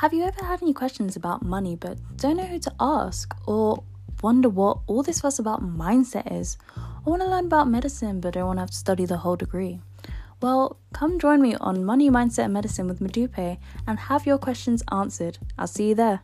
have you ever had any questions about money but don't know who to ask? Or wonder what all this fuss about mindset is? I want to learn about medicine but don't want to have to study the whole degree? Well, come join me on Money, Mindset, and Medicine with Modupe and have your questions answered. I'll see you there.